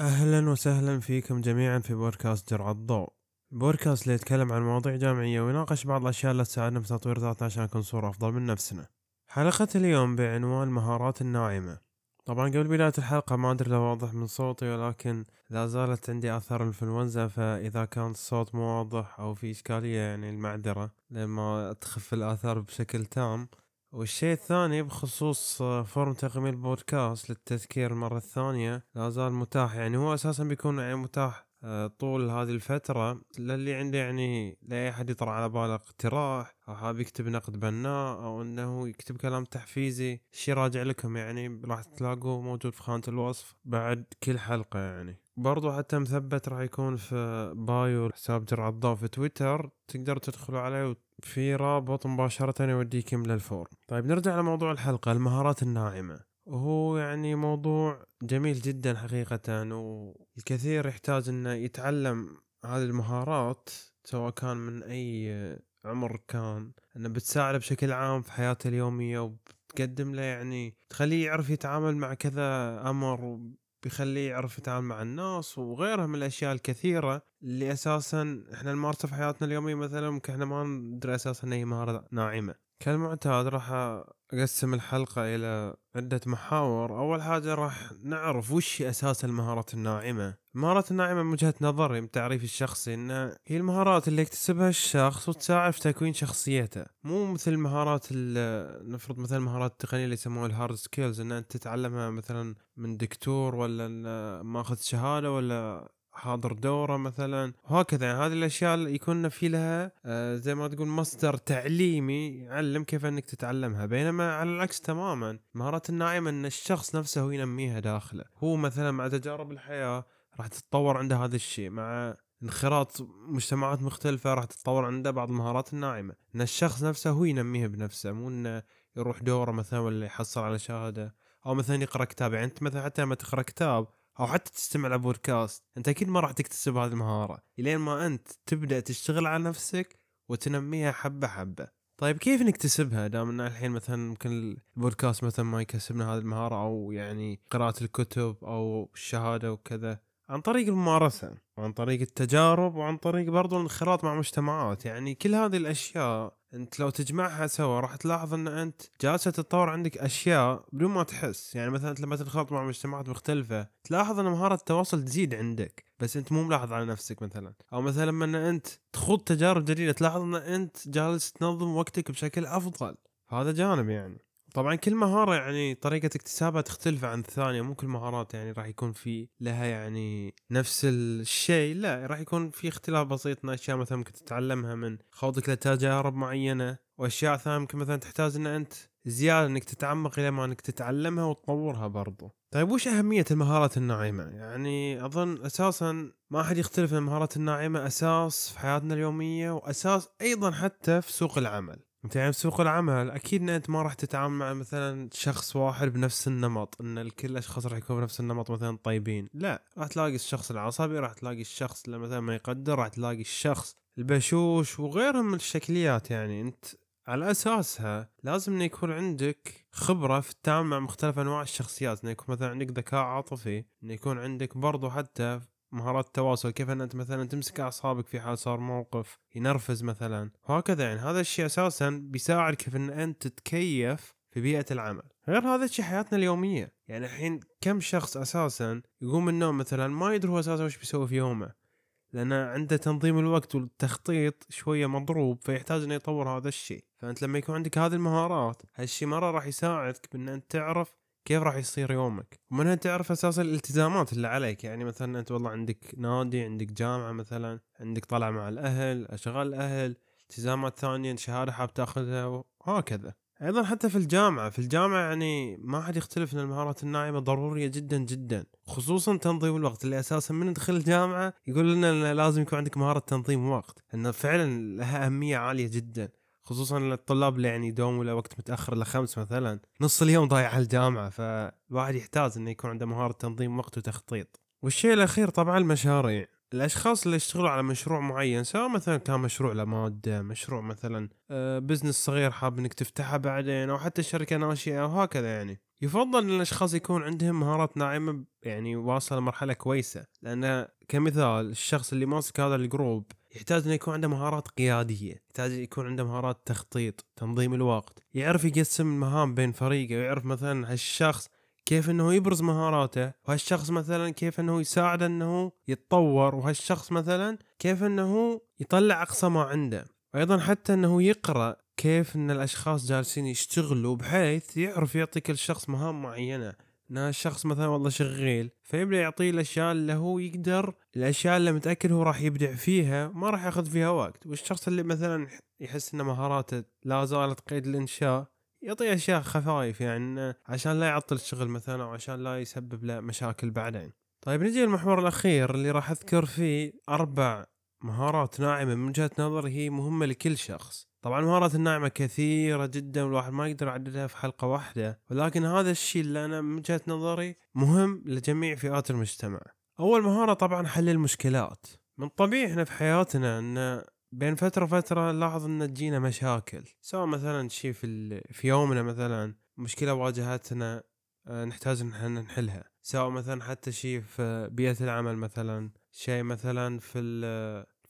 أهلا وسهلا فيكم جميعا في بودكاست جرعة الضوء. البودكاست اللي يتكلم عن مواضيع جامعية ويناقش بعض الأشياء اللي تساعدنا في تطوير ذاتنا عشان نكون صورة أفضل من نفسنا. حلقة اليوم بعنوان المهارات الناعمة. طبعا قبل بداية الحلقة ما أدري لو واضح من صوتي ولكن لا زالت عندي آثار الإنفلونزا فإذا كان الصوت مو واضح أو في إشكالية يعني المعذرة لما تخف الآثار بشكل تام والشيء الثاني بخصوص form تقييم البودكاست للتذكير المرة الثانية لا زال متاح. يعني هو أساسا بيكون يعني متاح آه، طول هذه الفترة للي عنده يعني لأي أحد يطرح على باله اقتراح أو حاب يكتب نقد بناء أو أنه يكتب كلام تحفيزي شي راجع لكم يعني راح تلاقوه موجود في خانة الوصف بعد كل حلقة يعني. برضو حتى مثبت راح يكون في bio حساب جرعة الضوء في تويتر تقدروا تدخلوا عليه في رابط مباشرة يوديكم لل form. طيب نرجع لموضوع الحلقة المهارات الناعمة. وهو يعني موضوع جميل جدا حقيقة والكثير يحتاج إنه يتعلم هذه المهارات سواء كان من أي عمر كان. إنه بتساعده بشكل عام في حياته اليومية وبتقدم له يعني تخليه يعرف يتعامل مع كذا أمر بيخليه يعرف يتعامل مع الناس وغيرها من الأشياء الكثيرة اللي أساسا إحنا نمارسها في حياتنا اليومية مثلا ممكن إحنا ما ندري أساسا ان هي مهارة ناعمة. كالمعتاد راح أقسم الحلقة إلى عدة محاور. أول حاجة راح نعرف وش أساس المهارات الناعمة. المهارات الناعمة من وجهة نظري من تعريفي الشخصي إن هي المهارات اللي يكتسبها الشخص وتساعد في تكوين شخصيته. مو مثل المهارات نفرض مثلا المهارات التقنية اللي يسموها ال hard skills إن أنت تتعلمها مثلا من دكتور ولا ماخذ شهادة ولا حاضر دوره مثلا وهكذا. يعني هذه الأشياء يكون في لها آه زي ما تقول مصدر تعليمي يعلم كيف إنك تتعلمها. بينما على العكس تماما المهارات الناعمة إن الشخص نفسه ينميها داخله. هو مثلا مع تجارب الحياة راح تتطور عنده هذا الشيء. مع انخراط مجتمعات مختلفة راح تتطور عنده بعض المهارات الناعمة. إن الشخص نفسه هو ينميها بنفسه. مو إنه يروح دوره مثلا ولا يحصل على شهادة أو مثلا يقرأ كتاب. يعني أنت مثلا حتى لما تقرأ كتاب أو حتى تستمع لبودكاست. أنت أكيد ما راح تكتسب هذه المهارة. إلين ما أنت تبدأ تشتغل على نفسك وتنميها حبة حبة. طيب كيف نكتسبها؟ دام إن الحين مثلا ممكن البودكاست مثلا ما يكسبنا هذه المهارة أو يعني قراءة الكتب أو الشهادة وكذا عن طريق الممارسة وعن طريق التجارب وعن طريق برضو الانخراط مع مجتمعات. يعني كل هذه الأشياء انت لو تجمعها سوا راح تلاحظ ان انت جالسة تتطور عندك أشياء بدون ما تحس. يعني مثلا لما تنخرط مع مجتمعات مختلفة تلاحظ إن مهارة التواصل تزيد عندك بس انت مو ملاحظ على نفسك مثلا. أو مثلا لما انت تخوض تجارب جديدة تلاحظ إن انت جالس تنظم وقتك بشكل أفضل. هذا جانب يعني. طبعا كل مهارة يعني طريقة اكتسابها تختلف عن الثانية مو كل مهارات يعني راح يكون في لها يعني نفس الشيء لا راح يكون في اختلاف بسيط من أشياء مثلا ممكن تتعلمها من خوضك لتجارب معينة وأشياء ثانية ممكن مثلا تحتاج إن أنت زيادة إنك تتعمق إلى ما إنك تتعلمها وتطورها برضو طيب وش أهمية المهارات الناعمة؟ يعني أظن أساسا ما أحد يختلف إن المهارات الناعمة أساس في حياتنا اليومية وأساس أيضا حتى في سوق العمل انت يعني بسوق العمل أكيد إن أنت ما راح تتعامل مع مثلا شخص واحد بنفس النمط إن الكل الأشخاص راح يكونوا بنفس النمط مثلا طيبين. لا راح تلاقي الشخص العصبي راح تلاقي الشخص اللي مثلا ما يقدر راح تلاقي الشخص البشوش وغيرهم من الشكليات. يعني أنت على أساسها لازم إنه يكون عندك خبرة في التعامل مع مختلف أنواع الشخصيات. إنه يكون مثلا عندك ذكاء عاطفي إنه يكون عندك برضو حتى مهارات التواصل كيف إن أنت مثلا تمسك أعصابك في حال صار موقف ينرفز مثلا. وهكذا يعني هذا الشيء أساسا بيساعد كيف إن أنت تتكيف في بيئة العمل. غير هذا الشيء حياتنا اليومية. يعني الحين كم شخص أساسا يقوم من النوم مثلا ما يدري هو أساسا وش بيسوي في يومه لأن عنده تنظيم الوقت والتخطيط شوية مضروب فيحتاج إنه يطور هذا الشيء. فأنت لما يكون عندك هذه المهارات هالشيء مرة راح يساعدك بإن أنت تعرف كيف راح يصير يومك؟ ومنها تعرف أساس الالتزامات اللي عليك. يعني مثلا أنت والله عندك نادي عندك جامعة مثلا عندك طلعة مع الأهل أشغال الاهل التزامات ثانية شهادة حاب تأخذها وهكذا أيضا حتى في الجامعة في الجامعة يعني ما حد يختلف إن المهارات الناعمة ضرورية جدا جدا. خصوصا تنظيم الوقت اللي أساسا من ندخل الجامعة يقول لنا لازم يكون عندك مهارة تنظيم وقت انه فعلا لها أهمية عالية جدا. خصوصا للطلاب اللي يعني يدوموا لوقت متأخر لخمس مثلا. نص اليوم ضايع على الجامعة فالواحد يحتاج إنه يكون عنده مهارة تنظيم وقت وتخطيط. والشيء الأخير طبعا المشاريع. الأشخاص اللي يشتغلوا على مشروع معين سواء مثلا كان مشروع لمادة مشروع مثلا business صغير حاب إنك تفتحه بعدين أو حتى شركة ناشئة أو هكذا يعني. يفضل إن الأشخاص يكون عندهم مهارات ناعمة يعني واصلة لمرحلة كويسة. لأن كمثال الشخص اللي ماسك هذا ال group يحتاج إنه يكون عنده مهارات قيادية يحتاج يكون عنده مهارات تخطيط تنظيم الوقت يعرف يقسم المهام بين فريقه ويعرف مثلا هالشخص كيف إنه يبرز مهاراته وهالشخص مثلا كيف إنه يساعد إنه يتطور وهالشخص مثلا كيف إنه يطلع أقصى ما عنده. وأيضا حتى إنه يقرأ كيف إن الأشخاص جالسين يشتغلوا بحيث يعرف يعطي كل شخص مهام معينة. إن الشخص مثلا والله شغيل فيبدأ يعطيه الأشياء اللي هو يقدر الأشياء اللي متأكد هو راح يبدع فيها ما راح يأخذ فيها وقت. والشخص اللي مثلا يحس إن مهاراته لا زالت قيد الإنشاء يعطي أشياء خفايف يعني عشان لا يعطل الشغل مثلا أو عشان لا يسبب له مشاكل بعدين. طيب نجي للمحور الأخير اللي راح أذكر فيه أربع مهارات ناعمة من وجهة نظري هي مهمة لكل شخص. طبعا المهارات الناعمة كثيرة جدا والواحد ما يقدر يعددها في حلقة واحدة ولكن هذا الشيء اللي أنا من وجهة نظري مهم لجميع فئات المجتمع. أول مهارة طبعا حل المشكلات. من طبيعي إحنا في حياتنا أن بين فترة وفترة نلاحظ أن تجينا مشاكل. سواء مثلا شيء في, في يومنا مثلا مشكلة واجهتنا آه، نحتاج إن نحلها. سواء مثلا حتى شيء في بيئة العمل مثلا شيء مثلا في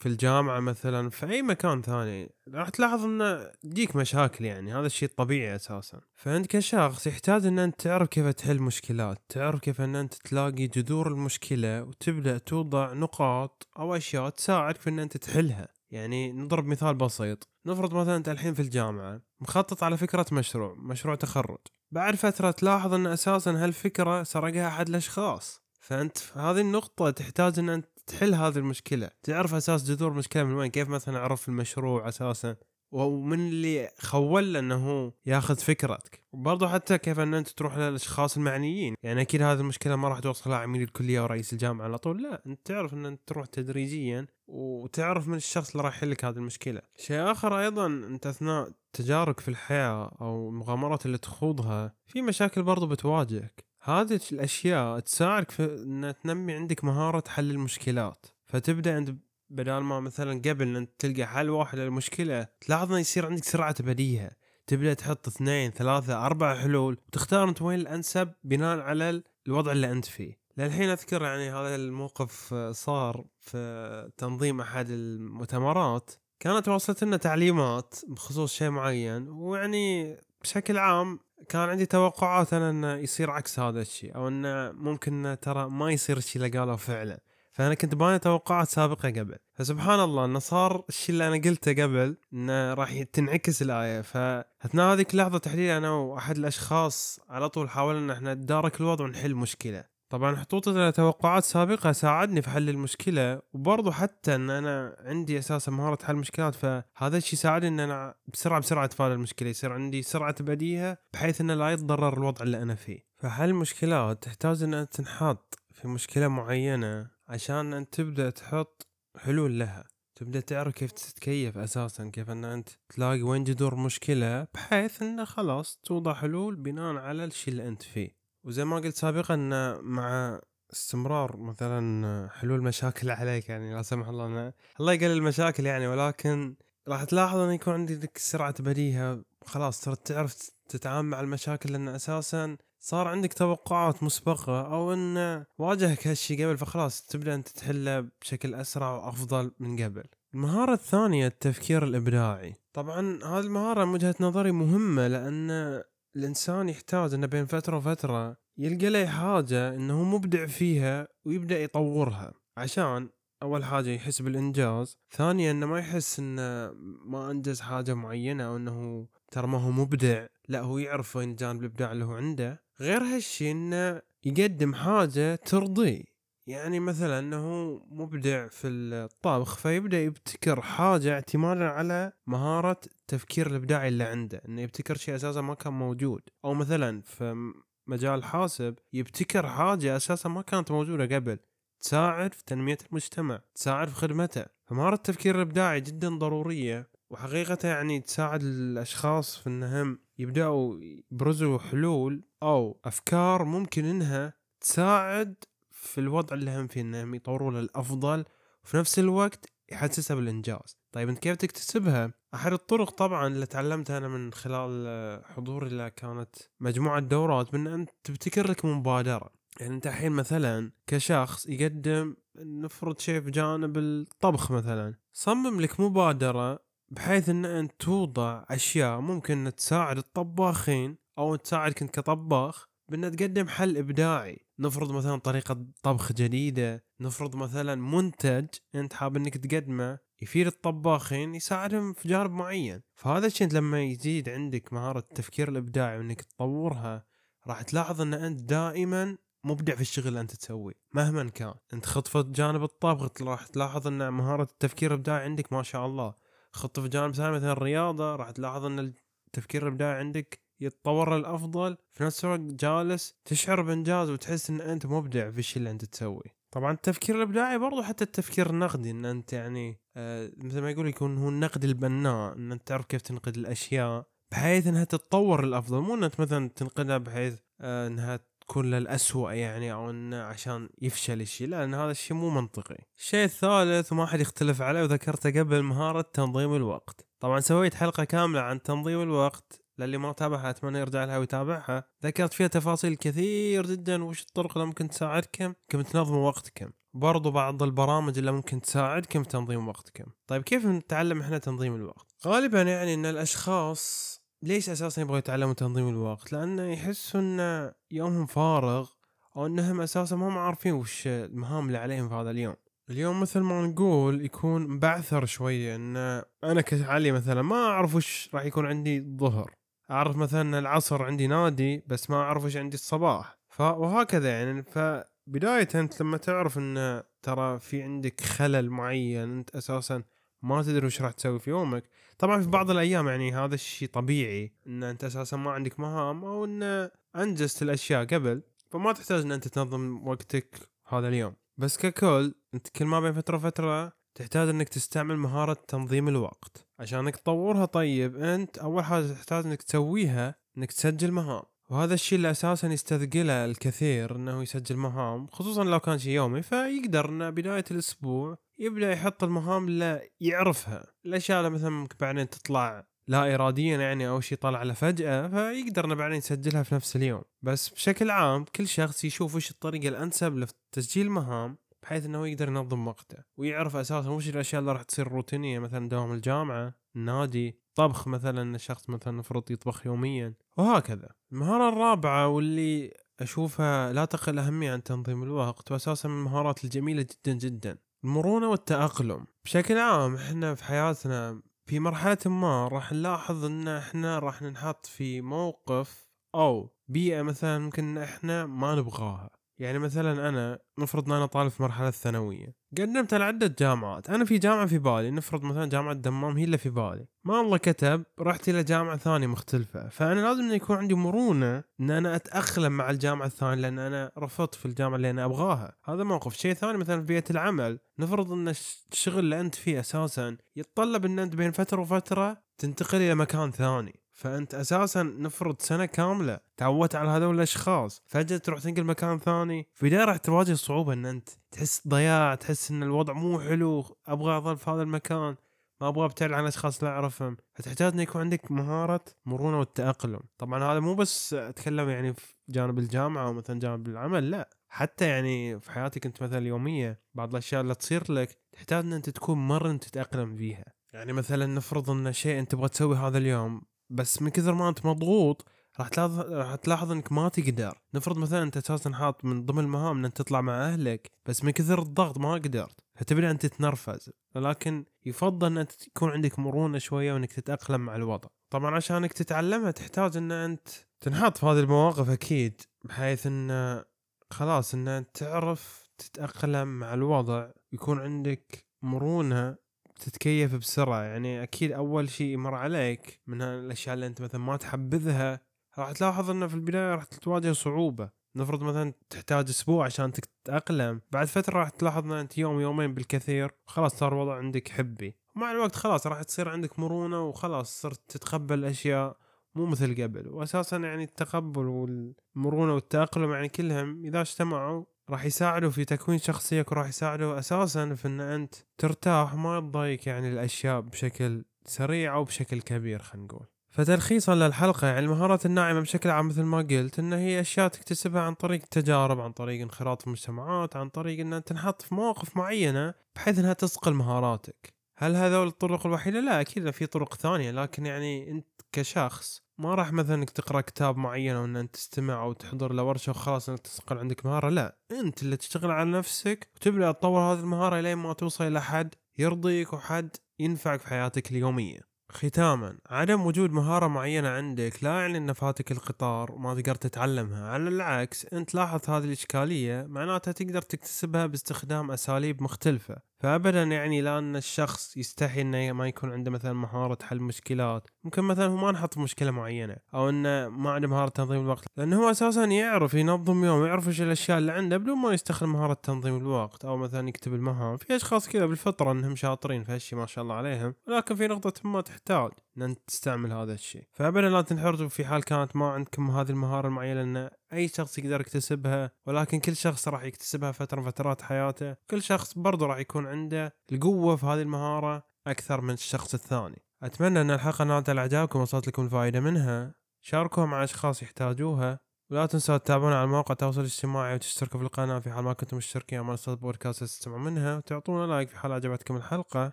في الجامعة مثلا في أي مكان ثاني راح تلاحظ أن تجيك مشاكل يعني هذا الشيء طبيعي أساسا. فأنت كشخص يحتاج أن أنت تعرف كيف تحل مشكلات تعرف كيف أن أنت تلاقي جذور المشكلة وتبدأ توضع نقاط أو أشياء تساعدك في أن أنت تحلها. يعني نضرب مثال بسيط. نفرض مثلا أنت الحين في الجامعة مخطط على فكرة مشروع مشروع تخرج. بعد فترة تلاحظ أن أساسا هالفكرة سرقها أحد الأشخاص. فأنت في هذه النقطة تحتاج أن أنت تحل هذه المشكلة؟ تعرف أساس جذور المشكلة من وين؟ كيف مثلا عرف المشروع أساسا؟ ومن اللي خول إنه ياخذ فكرتك؟ وبرضه حتى كيف إن أنت تروح للأشخاص المعنيين؟ يعني أكيد هذه المشكلة ما راح توصلها عميد الكلية ورئيس الجامعة على طول لا. أنت تعرف إن أنت تروح تدريجيا وتعرف من الشخص اللي راح يحل لك هذه المشكلة. شيء آخر أيضا أنت أثناء تجارك في الحياة أو المغامرات اللي تخوضها في مشاكل برضه بتواجهك. هذه الأشياء تساعدك في إن تنمي عندك مهارة حل المشكلات. فتبدأ أنت بدل ما مثلا قبل إن تلقى حل واحد للمشكلة تلاحظ انه يصير عندك سرعة بديهة. تبدأ تحط اثنين ثلاثة أربع حلول وتختار أنت وين الأنسب بناء على الوضع اللي أنت فيه. للحين أذكر يعني هذا الموقف صار في تنظيم أحد المؤتمرات. كانت وصلت لنا تعليمات بخصوص شيء معين ويعني بشكل عام كان عندي توقعات أنا إنه يصير عكس هذا الشيء أو إنه ممكن ترى ما يصير الشيء اللي قاله فعلا. فأنا كنت باني توقعات سابقة قبل. فسبحان الله إنه صار الشيء اللي أنا قلته قبل إنه راح تنعكس الآية. فأثناء هذيك اللحظة تحديدا أنا وأحد الأشخاص على طول حاولنا إن إحنا ندارك الوضع ونحل مشكلة. طبعا حطوطة توقعات سابقة ساعدني في حل المشكلة وبرضو حتى إن أنا عندي أساسا مهارة حل مشكلات فهذا الشيء ساعدني إن أنا بسرعة بسرعة أتفادى المشكلة يصير عندي سرعة بديهة بحيث انه لا يتضرر الوضع اللي أنا فيه. فحل المشكلات تحتاج إن أنت تنحط في مشكلة معينة عشان انت تبدأ تحط حلول لها. تبدأ تعرف كيف تتكيف أساسا كيف أن أنت تلاقي وين جذور مشكلة بحيث أنه خلاص توضع حلول بناء على الشيء اللي أنت فيه. وزي ما قلت سابقا مع استمرار مثلا حلول مشاكل عليك يعني لا سمح الله أنا الله يقلل المشاكل يعني ولكن راح تلاحظ انه يكون عندك سرعة بديهة خلاص صرت تعرف تتعامل مع المشاكل لأن أساسا صار عندك توقعات مسبقة أو إن واجهك هالشي قبل فخلاص تبدأ أنت تحله بشكل أسرع وأفضل من قبل. المهارة الثانية التفكير الإبداعي. طبعا هذه المهارة من وجهة نظري مهمة لأن الإنسان يحتاج إنه بين فترة وفترة يلقى له حاجة إنه مبدع فيها ويبدأ يطورها عشان أول حاجة يحس بالإنجاز ثانيا إنه ما يحس إنه ما أنجز حاجة معينة أو إنه ترى ما هو مبدع لا هو يعرف وين جانب الإبداع اللي هو عنده. غير هالشي إنه يقدم حاجة ترضيه. يعني مثلا إنه مبدع في الطبخ فيبدأ يبتكر حاجة اعتمادا على مهارة التفكير الإبداعي اللي عنده إنه يبتكر شيء أساسا ما كان موجود. أو مثلا في مجال الحاسب يبتكر حاجة أساسا ما كانت موجودة قبل. تساعد في تنمية المجتمع تساعد في خدمته. فمهاره التفكير الإبداعي جدا ضرورية وحقيقة يعني تساعد الأشخاص في أنهم يبدأوا يبرزوا حلول أو أفكار ممكن أنها تساعد في الوضع اللي هم فيه انهم يطوروا للافضل وفي نفس الوقت يحسسها بالإنجاز. طيب أنت كيف تكتسبها؟ أحد الطرق طبعا اللي تعلمتها أنا من خلال آه، حضوري اللي كانت مجموعة دورات من انت تبتكر لك مبادرة. يعني أنت الحين مثلا كشخص يقدم نفرض شيء في جانب الطبخ مثلا صمم لك مبادرة بحيث إن أنت توضع أشياء ممكن تساعد الطباخين أو تساعدك أنت كطباخ بان تقدم حل إبداعي. نفرض مثلا طريقة طبخ جديدة نفرض مثلا منتج أنت حاب إنك تقدمه يفيد الطباخين يساعدهم في جانب معين. فهذا الشيء لما يزيد عندك مهارة التفكير الإبداعي وإنك تطورها راح تلاحظ إن أنت دائما مبدع في الشغل اللي أنت تسويه مهما كان. أنت خطفت جانب الطبخ راح تلاحظ إن مهارة التفكير الإبداعي عندك ما شاء الله. خط في جانب ثاني مثلا الرياضة راح تلاحظ إن التفكير الإبداعي عندك يتطور للأفضل في نفس الوقت جالس تشعر بإنجاز وتحس إن أنت مبدع في الشيء اللي أنت تسويه. طبعا التفكير الإبداعي برضو حتى التفكير النقدي إن أنت يعني آه مثل ما يقول يكون هو النقد البناء إن أنت تعرف كيف تنقد الأشياء بحيث إنها تتطور للأفضل. مو ان انت مثلا تنقدها بحيث آه إنها تكون للأسوأ يعني أو إنه عشان يفشل الشيء. لأن هذا الشيء مو منطقي. الشيء الثالث وما حد يختلف عليه وذكرته قبل مهارة تنظيم الوقت. طبعا سويت حلقة كاملة عن تنظيم الوقت. للي ما تابعها أتمنى يرجع لها ويتابعها. ذكرت فيها تفاصيل كثير جدا. وش الطرق اللي ممكن تساعدكم؟ كم تنظموا وقتكم. برضو بعض البرامج اللي ممكن تساعدكم في تنظيم وقتكم. طيب كيف نتعلم إحنا تنظيم الوقت؟ غالبا يعني إن الأشخاص ليش أساسا يبغوا يتعلموا تنظيم الوقت؟ لأنه يحسوا إن يومهم فارغ أو إنهم أساسا ما هم عارفين وش المهام اللي عليهم في هذا اليوم. اليوم مثل ما نقول يكون مبعثر شوية. إن أنا كعلي مثلا ما أعرف وش راح يكون عندي الظهر. أعرف مثلا العصر عندي نادي بس ما أعرف إيش عندي الصباح. وهكذا يعني. فبداية أنت لما تعرف إن ترى في عندك خلل معين أنت أساسا ما تدري وش راح تسوي في يومك. طبعا في بعض الأيام يعني هذا الشيء طبيعي إن أنت أساسا ما عندك مهام أو إن أنجزت الأشياء قبل فما تحتاج إن أنت تنظم وقتك هذا اليوم. بس ككل أنت كل ما بين فترة وفترة تحتاج إنك تستعمل مهارة تنظيم الوقت. عشان انك تطورها طيب أنت أول حاجة تحتاج إنك تسويها إنك تسجل مهام. وهذا الشيء اللي أساسا يستثقله الكثير إنه يسجل مهام خصوصا لو كان شيء يومي فيقدر إنه بداية الأسبوع يبدأ يحط المهام اللي يعرفها. الأشياء اللي مثلا ممكن بعدين تطلع لا اراديا يعني أو شيء طلع له فجأة فيقدر إنه بعدين يسجلها في نفس اليوم. بس بشكل عام كل شخص يشوف وش الطريقة الأنسب لتسجيل المهام بحيث إنه يقدر ينظم وقته ويعرف أساسا وش الأشياء اللي راح تصير روتينية مثلا دوام الجامعة النادي طبخ مثلا الشخص مثلا المفروض يطبخ يوميا وهكذا. المهارة الرابعة واللي أشوفها لا تقل أهمية عن تنظيم الوقت واساسا من المهارات الجميلة جدا جدا المرونة والتأقلم. بشكل عام إحنا في حياتنا في مرحلة ما راح نلاحظ إن إحنا راح ننحط في موقف أو بيئة مثلا ممكن إحنا ما نبغاها. يعني مثلا أنا نفرض إن أنا طالب في المرحله الثانوية قدمت على عدة جامعات. أنا في جامعة في بالي نفرض مثلا جامعة دمام هي اللي في بالي. ما الله كتب رحت إلى جامعة ثانية مختلفة. فأنا لازم إن يكون عندي مرونة إن أنا أتأقلم مع الجامعة الثانية لأن أنا رفضت في الجامعة اللي أنا أبغاها. هذا موقف. شيء ثاني مثلا في بيئة العمل نفرض إن الشغل اللي أنت فيه أساسا يتطلب إن أنت بين فترة وفترة تنتقل إلى مكان ثاني. فأنت أساسا نفرض سنة كاملة تعودت على هذول الأشخاص فجأة تروح تنقل مكان ثاني. في البداية راح تواجه صعوبة إن أنت تحس ضياع تحس إن الوضع مو حلو أبغى أظل في هذا المكان ما أبغى أبتعد عن الاشخاص اللي أعرفهم. فتحتاج إن يكون عندك مهارة مرونة والتأقلم. طبعا هذا مو بس أتكلم يعني في جانب الجامعة أو مثلا جانب العمل لا. حتى يعني في حياتك أنت مثلا اليومية بعض الأشياء اللي تصير لك تحتاج إن أنت تكون مرن تتأقلم فيها. يعني مثلا نفرض إن شيء أنت تبغى تسوي هذا اليوم بس من كثر ما أنت مضغوط راح تلاحظ راح تلاحظ إنك ما تقدر. نفرض مثلا أنت أساسا حاط من ضمن المهام ان انت تطلع مع أهلك بس من كثر الضغط ما قدرت. فتبدا أنت تتنرفز. ولكن يفضل إن تكون عندك مرونة شوية وإنك تتأقلم مع الوضع. طبعا عشانك تتعلمها تحتاج إن أنت تنحط في هذه المواقف أكيد بحيث إن خلاص إن أنت تعرف تتأقلم مع الوضع يكون عندك مرونة تتكيف بسرعة. يعني أكيد أول شيء يمر عليك من الاشياء اللي أنت مثلا ما تحبذها راح تلاحظ إنه في البداية راح تواجه صعوبة. نفرض مثلا تحتاج أسبوع عشان تتأقلم. بعد فترة راح تلاحظ إن أنت يوم يومين بالكثير خلاص صار الوضع عندك حبي. ومع الوقت خلاص راح تصير عندك مرونة وخلاص صرت تتقبل الاشياء مو مثل قبل. واساسا يعني التقبل والمرونة والتأقلم يعني كلهم إذا اجتمعوا راح يساعده في تكوين شخصيتك وراح يساعده أساسا في إن أنت ترتاح ما تضايق يعني الأشياء بشكل سريع أو بشكل كبير خلينا نقول. فتلخيصا للحلقة يعني المهارات الناعمة بشكل عام مثل ما قلت إن هي أشياء تكتسبها عن طريق التجارب عن طريق انخراط في المجتمعات عن طريق إن تنحط في مواقف معينة بحيث إنها تصقل مهاراتك. هل هذول الطرق الوحيدة؟ لا أكيد في طرق ثانية لكن يعني أنت كشخص ما راح مثلا إنك تقرأ كتاب معين أو إن تستمع أو تحضر لورشه وخلاص إنك تصقل عندك مهارة لا. أنت اللي تشتغل على نفسك وتبدأ تطور هذه المهارة لين ما توصل إلى حد يرضيك وحد ينفعك في حياتك اليومية. ختاما عدم وجود مهارة معينة عندك لا يعني إن فاتك القطار وما تقدر تتعلمها على العكس أنت لاحظ هذه الإشكالية معناتها تقدر تكتسبها باستخدام أساليب مختلفة. فابدا يعني لا ان الشخص يستحي إنه ما يكون عنده مثلا مهارة حل مشكلات. ممكن مثلا هو ما نحط مشكلة معينة أو إنه ما عنده مهارة تنظيم الوقت لأنه هو أساسا يعرف ينظم يوم يعرف إيش الأشياء اللي عنده بدون ما يستخدم مهارة تنظيم الوقت أو مثلا يكتب المهام. في أشخاص كذا بالفطرة إنهم شاطرين في هالشيء ما شاء الله عليهم ولكن في نقطة ما تحتاج. إن تستعمل هذا الشيء. فابدا لا تنحرجوا في حال كانت ما عندكم هذه المهارة المعينة ان أي شخص يقدر يكتسبها ولكن كل شخص راح يكتسبها فترة من فترات حياته. كل شخص برضه راح يكون عنده القوة في هذه المهارة أكثر من الشخص الثاني. أتمنى أن الحلقة نالت اعجابكم وصلت لكم الفائدة منها. شاركوها مع أشخاص يحتاجوها. ولا تنسوا تتابعونا على مواقع التواصل الاجتماعي وتشتركوا في القناة في حال ما كنتم مشتركين على منصات بودكاست تستمعوا منها وتعطونا لايك في حال عجبتكم الحلقة.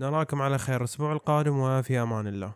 نراكم على خير الأسبوع القادم وفي أمان الله.